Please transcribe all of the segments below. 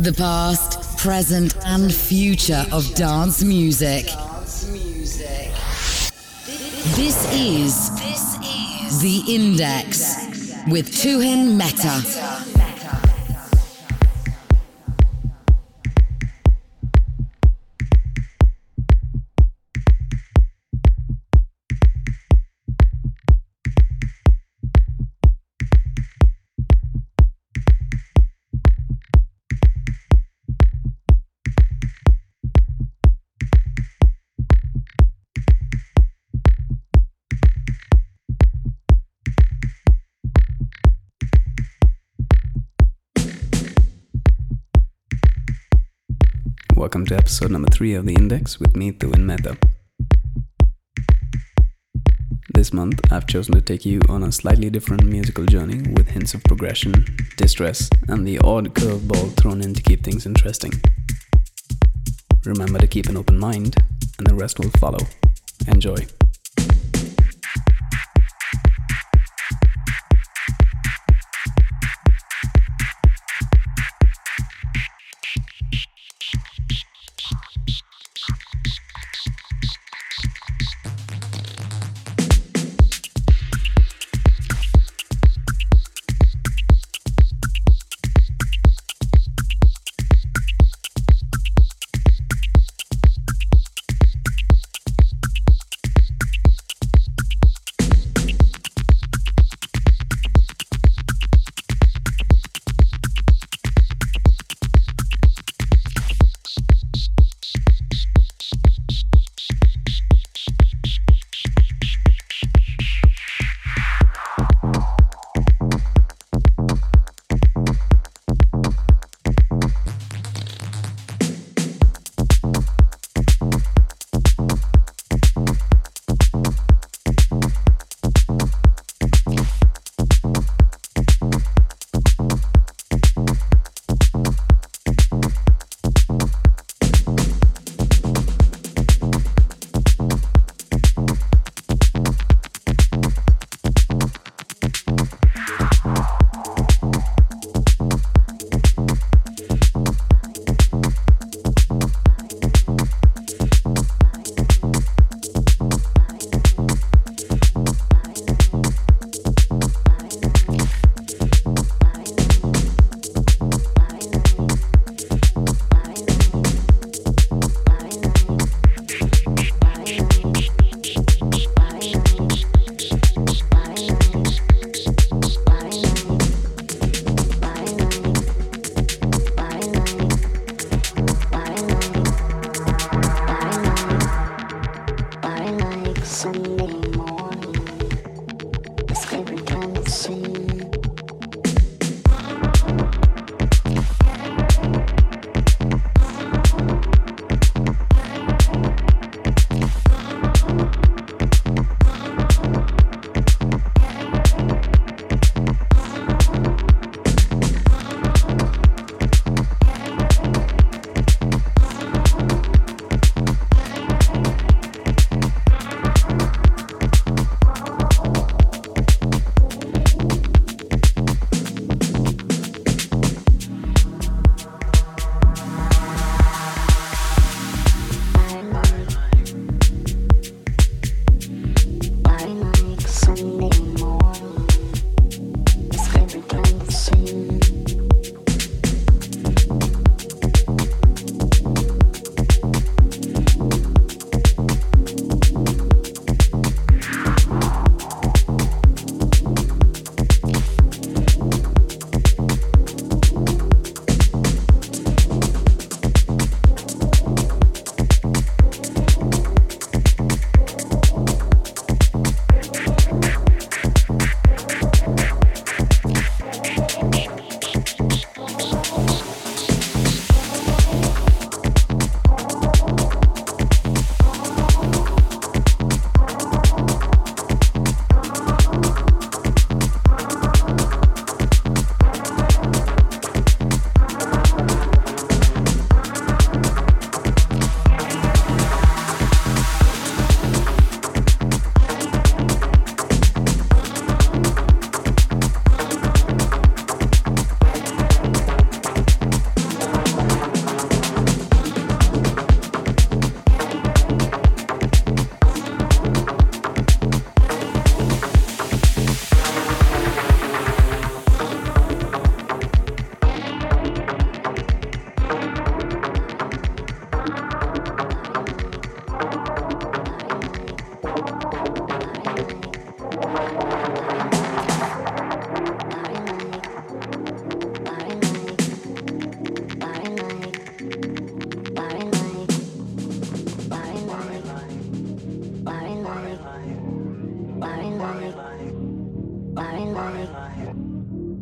The past, present, and future of dance music. This is the Index with Tuhin Mehta. To episode number three of The Index with me, Tuhin Mehta. This month, I've chosen to take you on a slightly different musical journey with hints of progression, distress, and the odd curveball thrown in to keep things interesting. Remember to keep an open mind, and the rest will follow. Enjoy.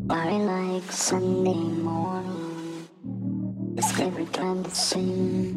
I like Sunday morning. It's every time the same.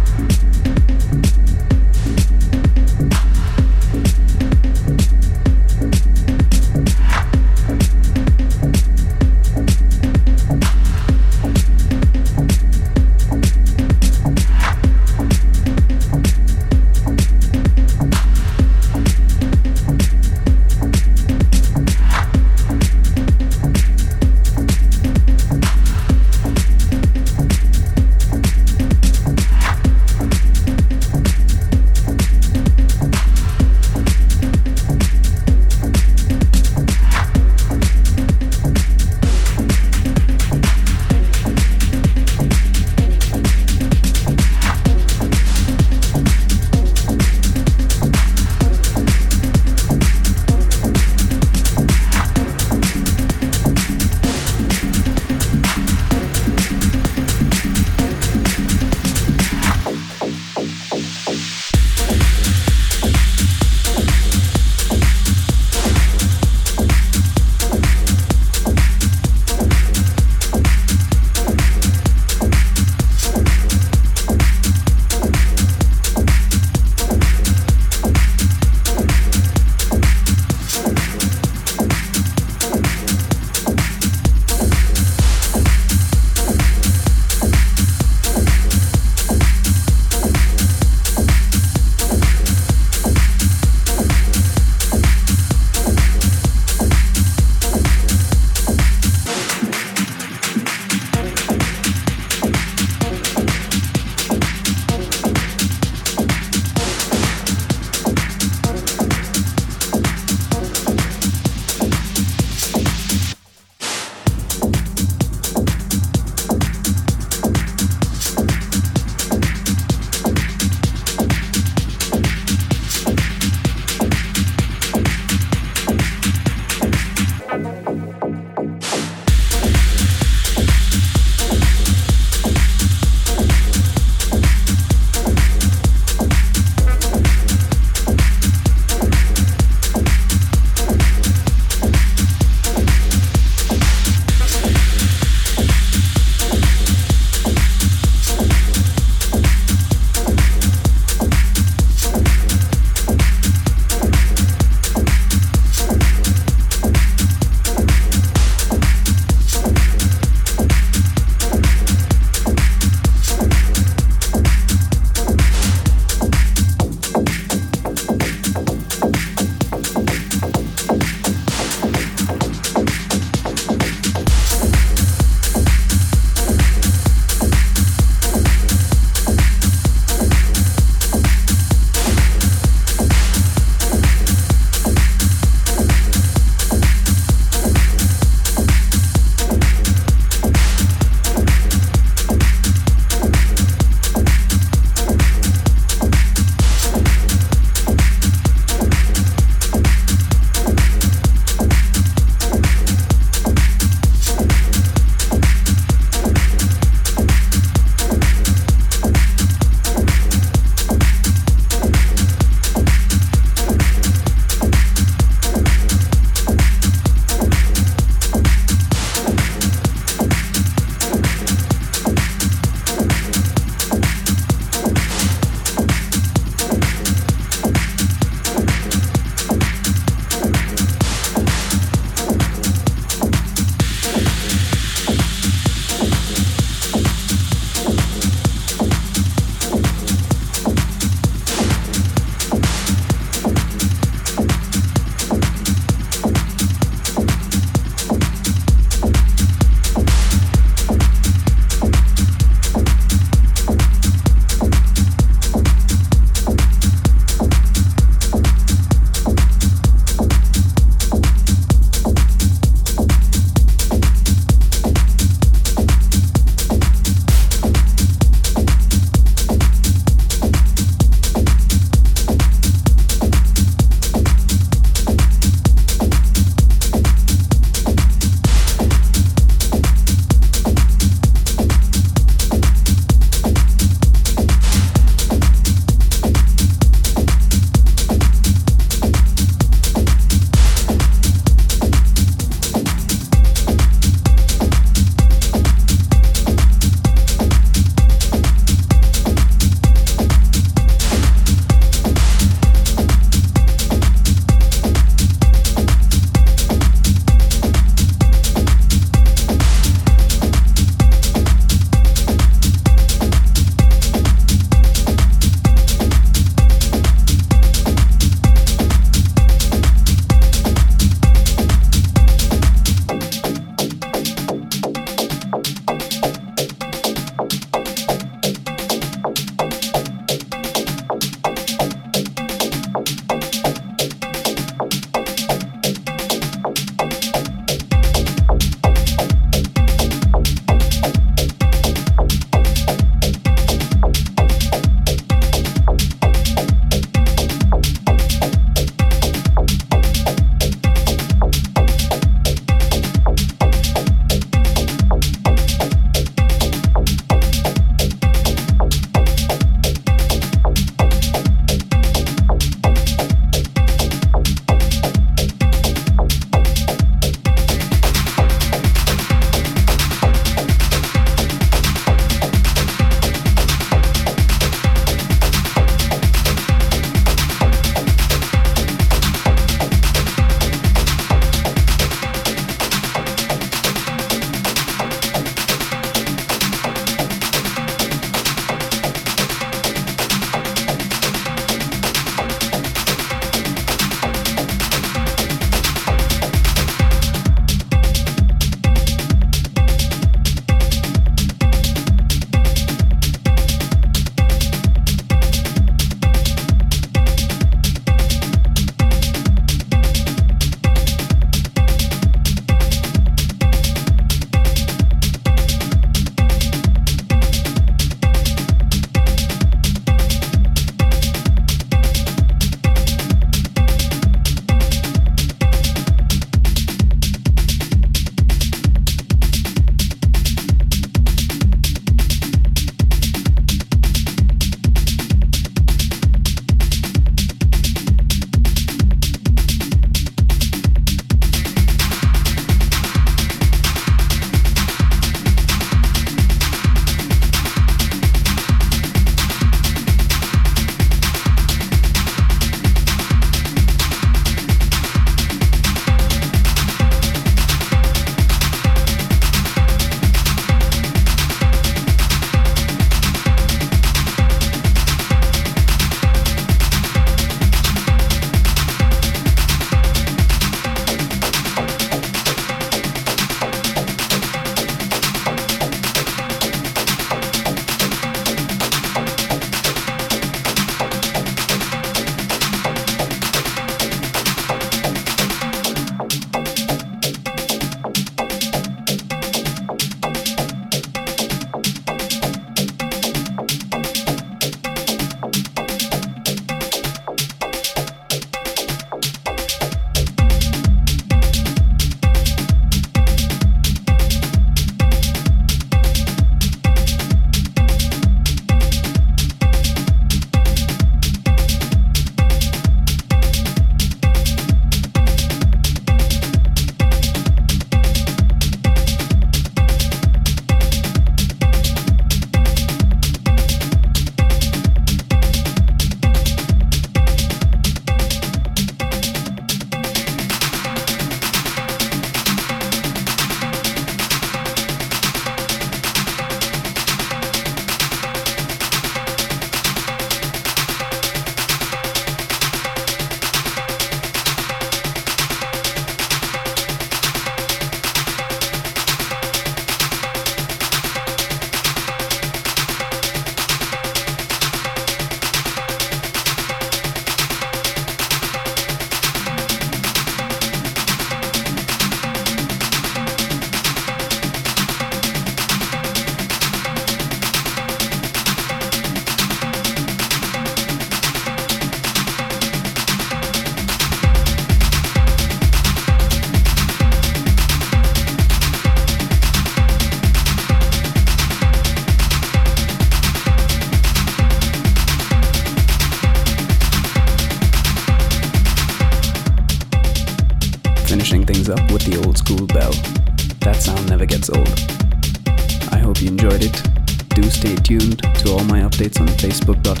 facebook.com